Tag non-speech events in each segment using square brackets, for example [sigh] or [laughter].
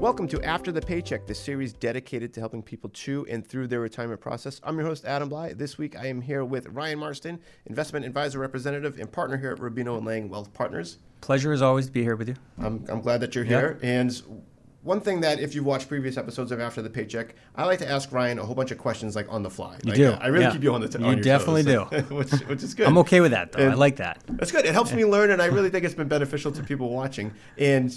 Welcome to After the Paycheck, the series dedicated to helping people to and through their retirement process. I'm your host, Adam Bly. This week I am here with Ryan Marston, investment advisor representative and partner here at Rubino and Liang Wealth Partners. Pleasure as always to be here with you. I'm, I'm glad that you're here. And one thing that if you've watched previous episodes of After the Paycheck, I like to ask Ryan a whole bunch of questions like on the fly. You like, do. I really Yeah. keep you on the t- You on definitely toes, do. [laughs] which, which is good. I'm okay with that though. I like that. That's good. It helps me learn, and I really think it's been beneficial to people watching. And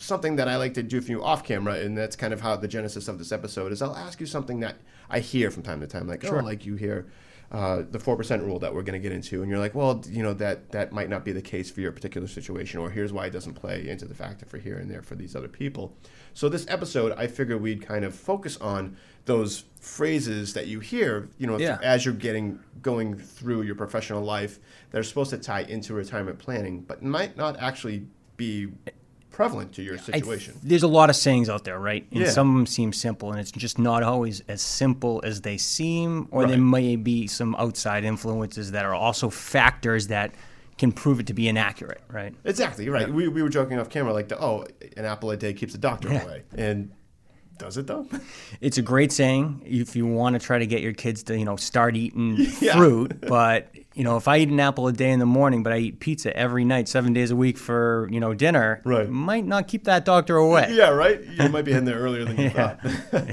something that I like to do for you off camera, and that's kind of how the genesis of this episode is. I'll ask you something that I hear from time to time, like, oh, like you hear uh, the four percent rule that we're going to get into, and you're like, well, you know, that that might not be the case for your particular situation, or here's why it doesn't play into the factor for here and there for these other people. So this episode, I figured we'd kind of focus on those phrases that you hear, you know, Yeah. as you're getting going through your professional life that are supposed to tie into retirement planning, but might not actually be prevalent to your I th- situation. there's a lot of sayings out there, right? And Yeah. some of them seem simple, and it's just not always as simple as they seem, or there may be some outside influences that are also factors that can prove it to be inaccurate, right? exactly, right. We, we were joking off camera like, the, oh, an apple a day keeps the doctor Yeah. away. And does it though? [laughs] It's a great saying if you want to try to get your kids to, you know, start eating [laughs] Yeah. fruit. But, you know, if I eat an apple a day in the morning, but I eat pizza every night, seven days a week for, you know, dinner, Right. might not keep that doctor away. yeah, right? You might be in there earlier than you [laughs] thought.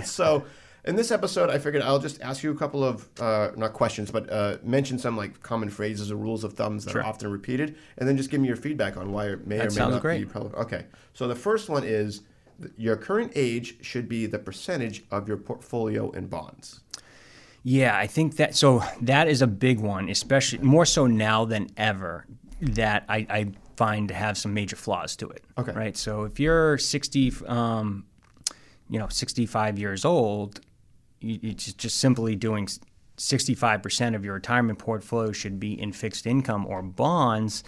so, in this episode, I figured I'll just ask you a couple of, uh, not questions, but uh, mention some like common phrases or rules of thumbs that Sure. are often repeated, and then just give me your feedback on why it may That or may not great. be prevalent. Okay. So, the first one is your current age should be the percentage of your portfolio in bonds. Yeah, I think that so that is a big one, especially more so now than ever. That I, I find to have some major flaws to it. Okay. Right. So if you're 60, um, you know, 65 years old, you, you just just simply doing 65 percent of your retirement portfolio should be in fixed income or bonds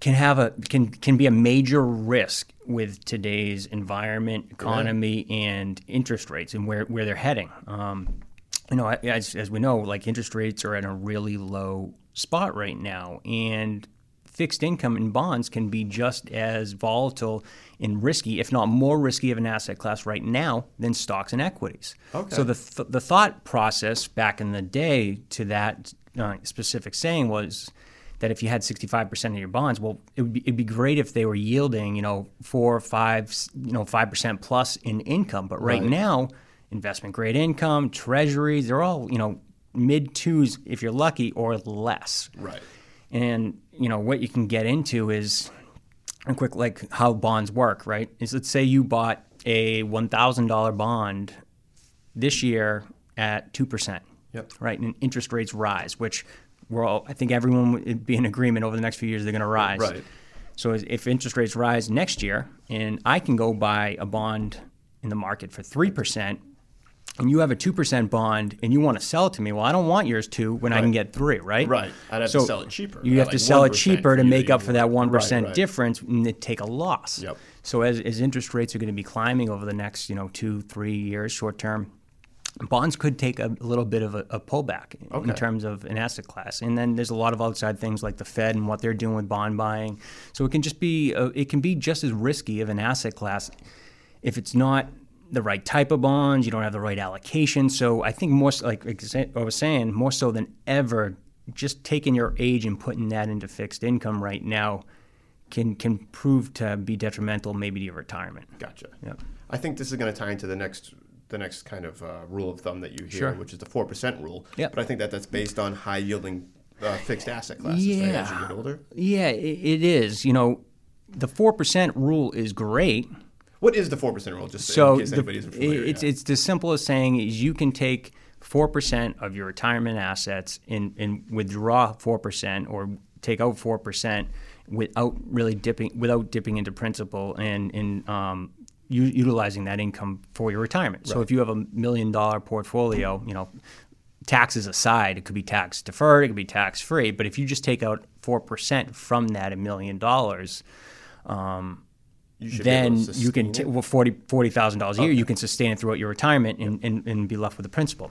can have a can can be a major risk with today's environment, economy, and interest rates, and where where they're heading. Um, you know, as as we know, like interest rates are at a really low spot right now, and fixed income and bonds can be just as volatile and risky, if not more risky, of an asset class right now than stocks and equities. Okay. So the th- the thought process back in the day to that uh, specific saying was that if you had 65% of your bonds, well, it would be, it'd be great if they were yielding, you know, four or five, you know, 5% plus in income. But right, Right. now, investment grade income, treasuries, they're all, you know, mid twos if you're lucky or less. Right. And, you know, what you can get into is a quick, like how bonds work, right? Is let's say you bought a $1,000 bond this year at 2%. Yep. Right. And interest rates rise, which we're all, I think everyone would be in agreement over the next few years they're going to rise. Right. So if interest rates rise next year and I can go buy a bond in the market for 3%, and you have a 2% bond and you want to sell it to me, well, I don't want yours two when I can get three, right? Right. I'd have to sell it cheaper. You have like to sell it cheaper to make up for that 1% Right, right. difference and take a loss. Yep. So as, as interest rates are going to be climbing over the next, you know, two, three years short term, bonds could take a little bit of a, a pullback Okay. in terms of an asset class. And then there's a lot of outside things like the Fed and what they're doing with bond buying. So it can just be uh, it can be just as risky of an asset class if it's not the right type of bonds, you don't have the right allocation. So I think more so- like like I was saying, more so than ever, just taking your age and putting that into fixed income right now can can prove to be detrimental maybe to your retirement. Gotcha. Yep. I think this is going to tie into the next the next kind of uh, rule of thumb that you hear, Sure. which is the four percent rule. Yep. But I think that that's based on high yielding uh, fixed asset classes. right, as you get older. Yeah, it, it is. You know, the four percent rule is great. What is the four percent rule? Just So in case the- familiar. it's yet. it's the simplest saying is you can take four percent of your retirement assets and, and withdraw four percent or take out four percent without really dipping without dipping into principal and and um, u- utilizing that income for your retirement. So if you have a million dollar portfolio, you know. Taxes aside, it could be tax deferred, it could be tax free. But if you just take out four percent from that a million dollars, um, you should be able then you can t- well forty forty thousand dollars a year. You can sustain it throughout your retirement and, and, and be left with the principal.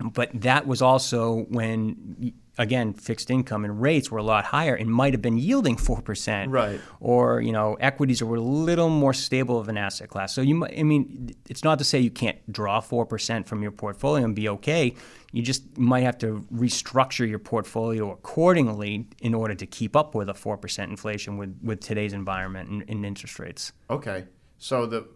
But that was also when, again, fixed income and rates were a lot higher and might have been yielding 4%. Right. Or, you know, equities were a little more stable of an asset class. So, you might, I mean, it's not to say you can't draw 4% from your portfolio and be okay. You just might have to restructure your portfolio accordingly in order to keep up with a 4% inflation with, with today's environment and, and interest rates. Okay. So the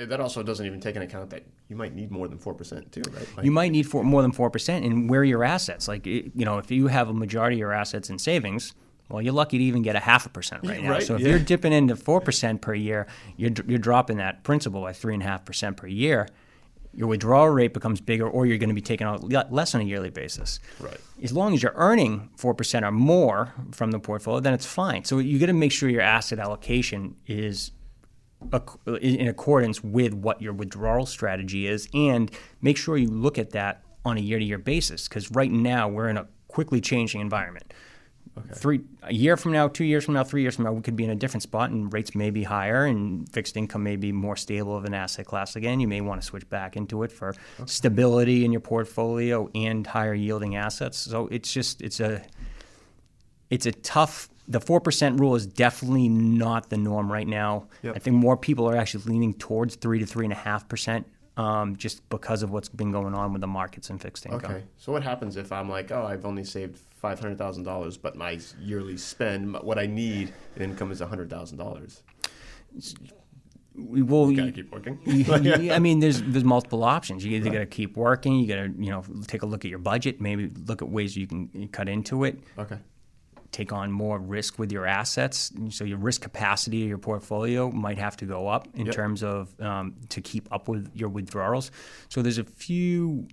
Eh, that also doesn't even take into account that you might need more than four percent too, right? Like, you might need four, more than four percent, and where your assets. Like you know, if you have a majority of your assets in savings, well, you're lucky to even get a half a percent right [laughs] now. Right, so if yeah. you're dipping into four percent per year, you're you're dropping that principal by three and a half percent per year. Your withdrawal rate becomes bigger, or you're going to be taking out less on a yearly basis. Right. As long as you're earning four percent or more from the portfolio, then it's fine. So you got to make sure your asset allocation is in accordance with what your withdrawal strategy is and make sure you look at that on a year-to-year basis because right now we're in a quickly changing environment. Three a year from now two years from now three years from now we could be in a different spot and rates may be higher and fixed income may be more stable of an asset class again. You may want to switch back into it for stability in your portfolio and higher yielding assets. So it's just it's a it's a tough the 4% rule is definitely not the norm right now Yep. i think more people are actually leaning towards 3 to 3.5% um, just because of what's been going on with the markets and fixed income Okay. So what happens if I'm like, oh, I've only saved five hundred thousand dollars, but my yearly spend, what I need in income is hundred thousand dollars? We- well, Gotta you- keep working. you- [laughs] I mean, there's there's multiple options. You either got to keep working, you got to you know take a look at your budget, maybe look at ways you can cut into it, Okay. Take on more risk with your assets. So your risk capacity of your portfolio might have to go up in Yep. terms of um, to keep up with your withdrawals. So there's a few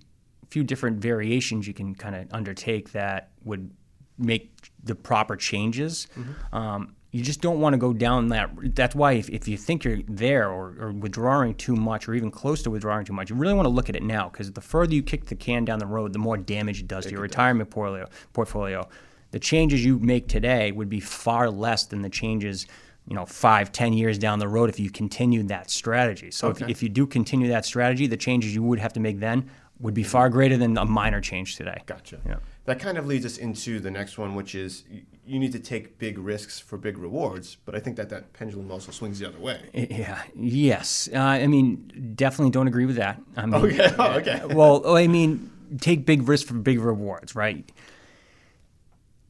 few different variations you can kind of undertake that would make the proper changes. Um, you just don't want to go down that. That's why if, if you think you're there or, or withdrawing too much or even close to withdrawing too much, you really want to look at it now because the further you kick the can down the road, the more damage it does to your retirement portfolio. portfolio. The changes you make today would be far less than the changes, you know, five, ten years down the road if you continued that strategy. So if, Okay. if you do continue that strategy, the changes you would have to make then would be far greater than a minor change today. Gotcha. Yeah. That kind of leads us into the next one, which is you need to take big risks for big rewards. But I think that that pendulum also swings the other way. Yeah. Yes. Uh, I mean, definitely don't agree with that. I mean, Okay. Oh, [laughs] okay. well, I mean, take big risks for big rewards, right?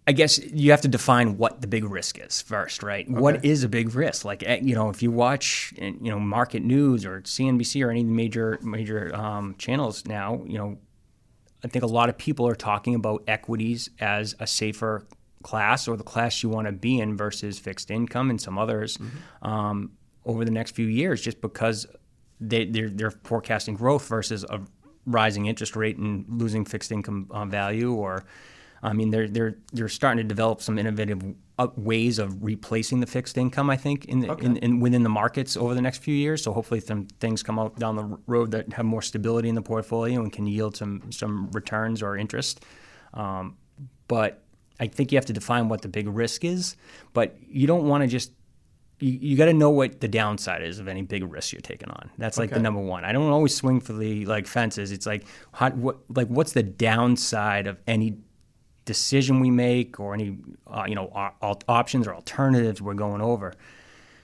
I guess you have to define what the big risk is first, right? What Okay. is a big risk? Like, eh, you know, if you watch, eh, you know, market news or CNBC or any of the major major um, channels now, you know, I think a lot of people are talking about equities as a safer class or the class you want to be in versus fixed income and some others um, over the next few years, just because they, they're, they're forecasting growth versus a rising interest rate and losing fixed income uh, value. Or, I mean, they're they're they're starting to develop some innovative uh, ways of replacing the fixed income. I think in, the, in, in within the markets over the next few years. So hopefully, some things come out down the road that have more stability in the portfolio and can yield some some returns or interest. Um, but I think you have to define what the big risk is. But you don't want to just you, you got to know what the downside is of any big risk you're taking on. That's like the number one. I don't always swing for the like fences. It's like how, what like what's the downside of any decision we make or any uh, you know op- op- options or alternatives we're going over.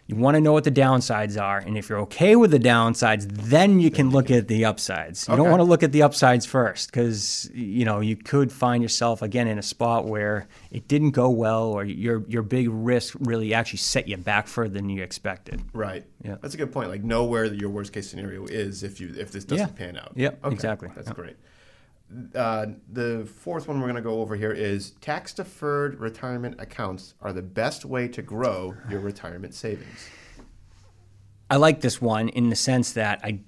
You want to know what the downsides are, and if you're okay with the downsides, then you can look at the upsides. You don't want to look at the upsides first, because you know you could find yourself again in a spot where it didn't go well, or your your big risk really actually set you back further than you expected. Right. Yeah. That's a good point. Like know where your worst case scenario is if you if this doesn't Yeah. pan out. Yep, Okay. exactly. That's Yep. great. Uh, the fourth one we're going to go over here is tax deferred retirement accounts are the best way to grow your retirement savings. I like this one in the sense that I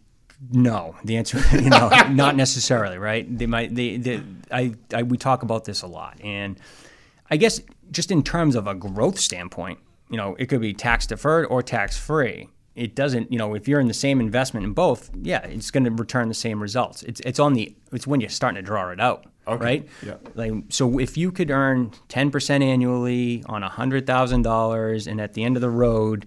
no. The answer, [laughs] you know, [laughs] not necessarily, right? They might. They, they I, I. We talk about this a lot, and I guess just in terms of a growth standpoint, you know, it could be tax deferred or tax free. It doesn't, you know, if you're in the same investment in both, yeah, it's going to return the same results. It's it's on the it's when you're starting to draw it out, Okay. right? Yeah. Like so, if you could earn ten percent annually on hundred thousand dollars, and at the end of the road,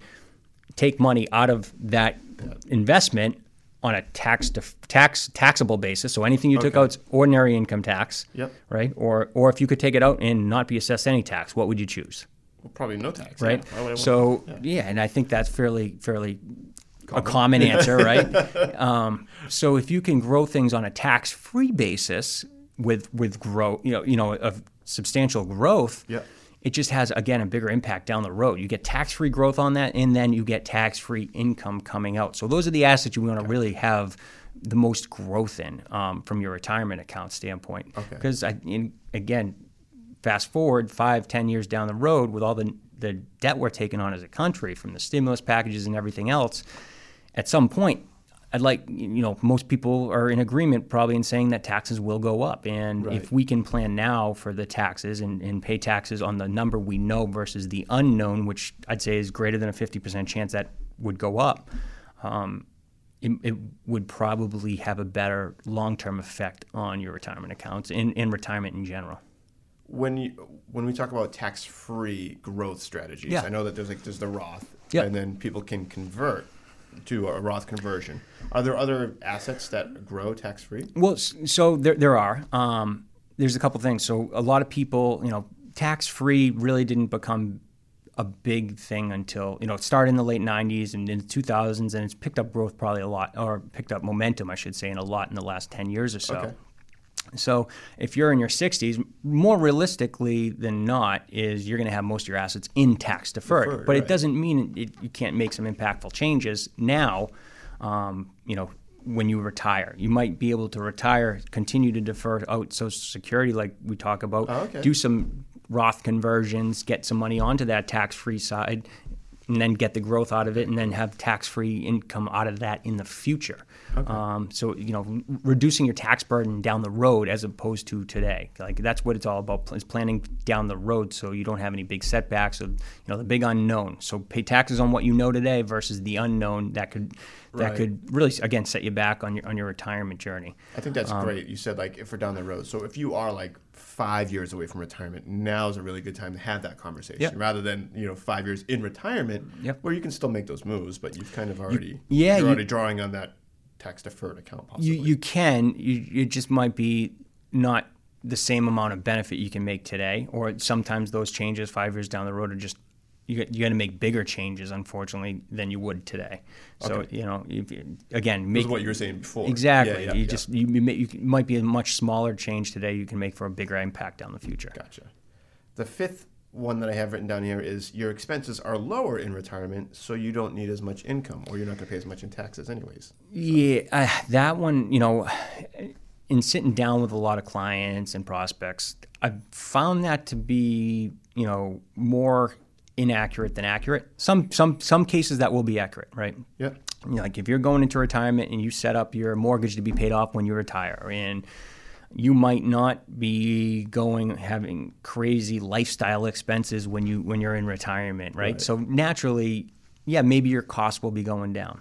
take money out of that investment, on a tax def- tax taxable basis. So anything you took Okay. out is ordinary income tax. Yep. Right. Or or if you could take it out and not be assessed any tax, what would you choose? Well, probably no tax. Right. Yeah. Why would I want- so yeah. and I think that's fairly fairly a common answer, [laughs] right? um, so if you can grow things on a tax-free basis with with growth, you know, you know, of substantial growth, Yeah. it just has again a bigger impact down the road. You get tax-free growth on that, and then you get tax-free income coming out. So those are the assets you want to really have the most growth in um, from your retirement account standpoint. Okay. Because I, in, again, fast forward five, ten years down the road with all the the debt we're taking on as a country from the stimulus packages and everything else, at some point, I'd like you know most people are in agreement probably in saying that taxes will go up, and Right. if we can plan now for the taxes and, and pay taxes on the number we know versus the unknown, which I'd say is greater than a fifty percent chance that would go up. Um, it, it would probably have a better long-term effect on your retirement accounts and, and retirement in general. When you when we talk about tax-free growth strategies, Yeah. I know that there's like there's the Roth, Yep. and then people can convert to a Roth conversion. Are there other assets that grow tax-free? Well, so there, there are. Um, there's a couple things. So a lot of people, you know, tax free really didn't become a big thing until you know it started in the late 90s and in the 2000s, and it's picked up growth probably a lot, or picked up momentum, I should say, in a lot in the last 10 years or so. Okay. So if you're in your 60s, more realistically than not, is you're going to have most of your assets in tax deferred. Deferred, but it doesn't mean it, you can't make some impactful changes now. Um, you know, when you retire, you might be able to retire, continue to defer out Social Security, like we talk about. Oh, okay. Do some Roth conversions, get some money onto that tax-free side, and then get the growth out of it, and then have tax-free income out of that in the future. Um, so you know, reducing your tax burden down the road as opposed to today. Like that's what it's all about is planning down the road, so you don't have any big setbacks of you know the big unknown. So pay taxes on what you know today versus the unknown that could that Right. could really again set you back on your on your retirement journey. I think that's great. You said like if we're down the road. So if you are like five years away from retirement, now is a really good time to have that conversation Yep. rather than you know five years in retirement, Yep. where you can still make those moves, but you've kind of already yeah, you're you- already drawing on that tax deferred account possibly. You you can. You it just might be not the same amount of benefit you can make today, or sometimes those changes five years down the road are just you got, you got to make bigger changes, unfortunately, than you would today. So Okay. you know, if, again, This make is what you were saying before. exactly. Yeah, yeah, you yeah. just you, you, may, you might be a much smaller change today. You can make for a bigger impact down the future. Gotcha. The fifth one that I have written down here is your expenses are lower in retirement, so you don't need as much income, or you're not going to pay as much in taxes, anyways. Yeah, uh, that one, you know, in sitting down with a lot of clients and prospects, I've found that to be, you know, more inaccurate than accurate. Some some some cases that will be accurate, right? Yeah. You know, like if you're going into retirement and you set up your mortgage to be paid off when you retire and you might not be going having crazy lifestyle expenses when you when you're in retirement, right? Right. So naturally, yeah, maybe your costs will be going down.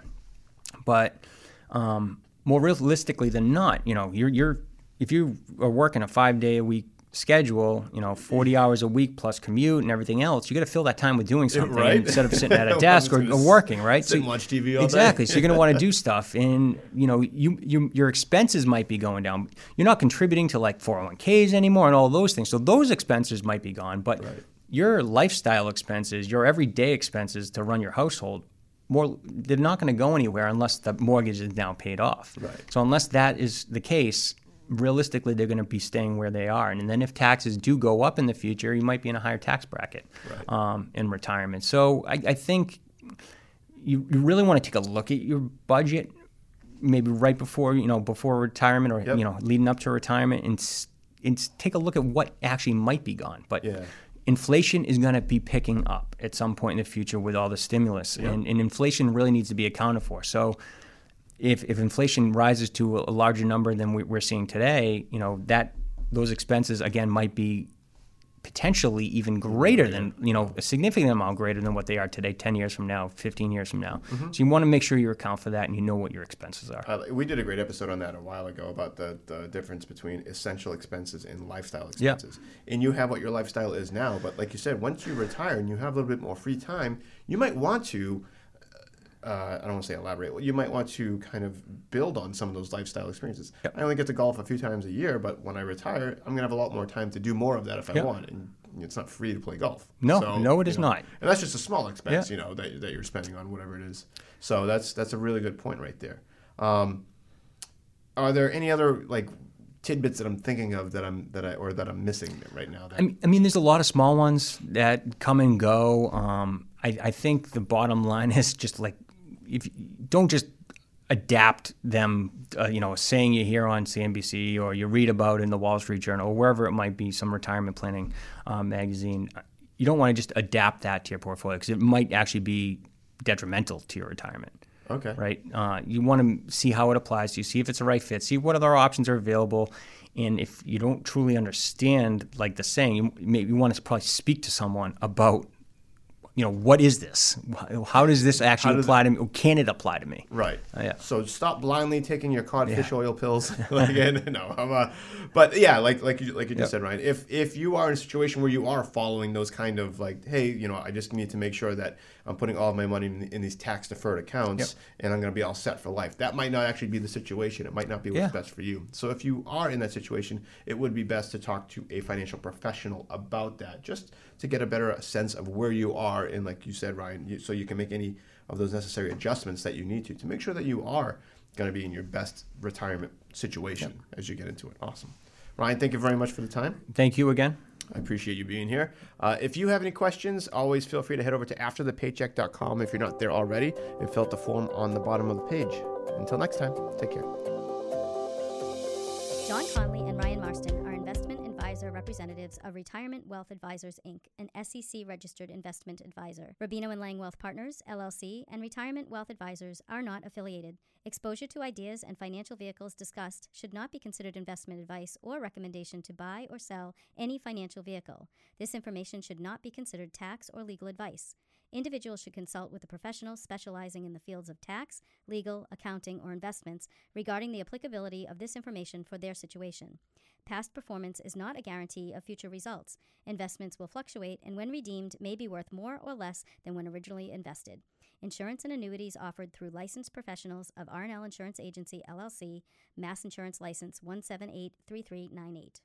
But um, more realistically than not, you know, you're you're if you are working a five day a week schedule, you know, forty mm. hours a week plus commute and everything else, you got to fill that time with doing [laughs] something Right. instead of sitting at [laughs] a desk or, or working, right? sit and watch TV all exactly. so you're going to want to do [laughs] stuff, and you know, you, you your expenses might be going down. You're not contributing to like 401ks anymore and all those things. So those expenses might be gone, but Right. your lifestyle expenses, your everyday expenses to run your household, more they're not going to go anywhere unless the mortgage is now paid off. Right. So unless that is the case, realistically they're going to be staying where they are. And then if taxes do go up in the future, you might be in a higher tax bracket Right. um, in retirement. So I, I think you, you really want to take a look at your budget maybe right before you know before retirement or Yep. you know leading up to retirement and, and take a look at what actually might be gone but Yeah. inflation is going to be picking up at some point in the future with all the stimulus and, and inflation really needs to be accounted for so if, if inflation rises to a larger number than we, we're seeing today you know that those expenses again might be potentially even greater than you know a significant amount greater than what they are today 10 years from now 15 years from now Mm-hmm. so you want to make sure you account for that and you know what your expenses are Uh, we did a great episode on that a while ago about the, the difference between essential expenses and lifestyle Yeah. expenses. And you have what your lifestyle is now, but like you said, once you retire and you have a little bit more free time, you might want to uh, I don't want to say elaborate. You might want to kind of build on some of those lifestyle experiences. Yep. I only get to golf a few times a year, but when I retire, I'm gonna have a lot more time to do more of that if I want. And it's not free to play golf. No, no, it is know, not. And that's just a small expense, Yeah. you know, that, that you're spending on whatever it is. So that's that's a really good point right there. Um, are there any other like tidbits that I'm thinking of that I'm that I or that I'm missing right now? That, I mean, I mean, there's a lot of small ones that come and go. Um, I, I think the bottom line [laughs] is just like, if you don't just adapt them, uh, you know, a saying you hear on CNBC or you read about in the Wall Street Journal or wherever it might be, some retirement planning um, magazine. You don't want to just adapt that to your portfolio because it might actually be detrimental to your retirement okay. right? Uh, you want to see how it applies to you, see if it's a right fit, see what other options are available. And if you don't truly understand, like the saying, you maybe want to probably speak to someone about, you know, what is this? How does this actually does apply to me? Or can it apply to me? Right. Uh, yeah. So stop blindly taking your cod fish oil pills. [laughs] [laughs] like, no, I'm, uh, but yeah, like like you like you just Yep. said, Ryan. If if you are in a situation where you are following those kind of like, hey, you know, I just need to make sure that I'm putting all of my money in, in these tax deferred accounts, and I'm going to be all set for life. That might not actually be the situation. It might not be what's Yeah. best for you. So if you are in that situation, it would be best to talk to a financial professional about that, just to get a better sense of where you are, and like you said, Ryan, you, so you can make any of those necessary adjustments that you need to to make sure that you are going to be in your best retirement situation as you get into it. Awesome. Ryan, thank you very much for the time. Thank you again. I appreciate you being here. Uh, if you have any questions, always feel free to head over to afterthepaycheck.com if you're not there already and fill out the form on the bottom of the page. Until next time, take care. John Conley and Ryan Marston are investment advisor representatives of Retirement Wealth Advisors Inc., an SEC registered investment advisor. Rubino and Liang Wealth Partners, LLC, and Retirement Wealth Advisors are not affiliated. Exposure to ideas and financial vehicles discussed should not be considered investment advice or recommendation to buy or sell any financial vehicle. This information should not be considered tax or legal advice. Individuals should consult with a professional specializing in the fields of tax, legal, accounting, or investments regarding the applicability of this information for their situation. Past performance is not a guarantee of future results. Investments will fluctuate and, when redeemed, may be worth more or less than when originally invested. Insurance and annuities offered through licensed professionals of R&L Insurance Agency LLC, Mass Insurance License 1783398.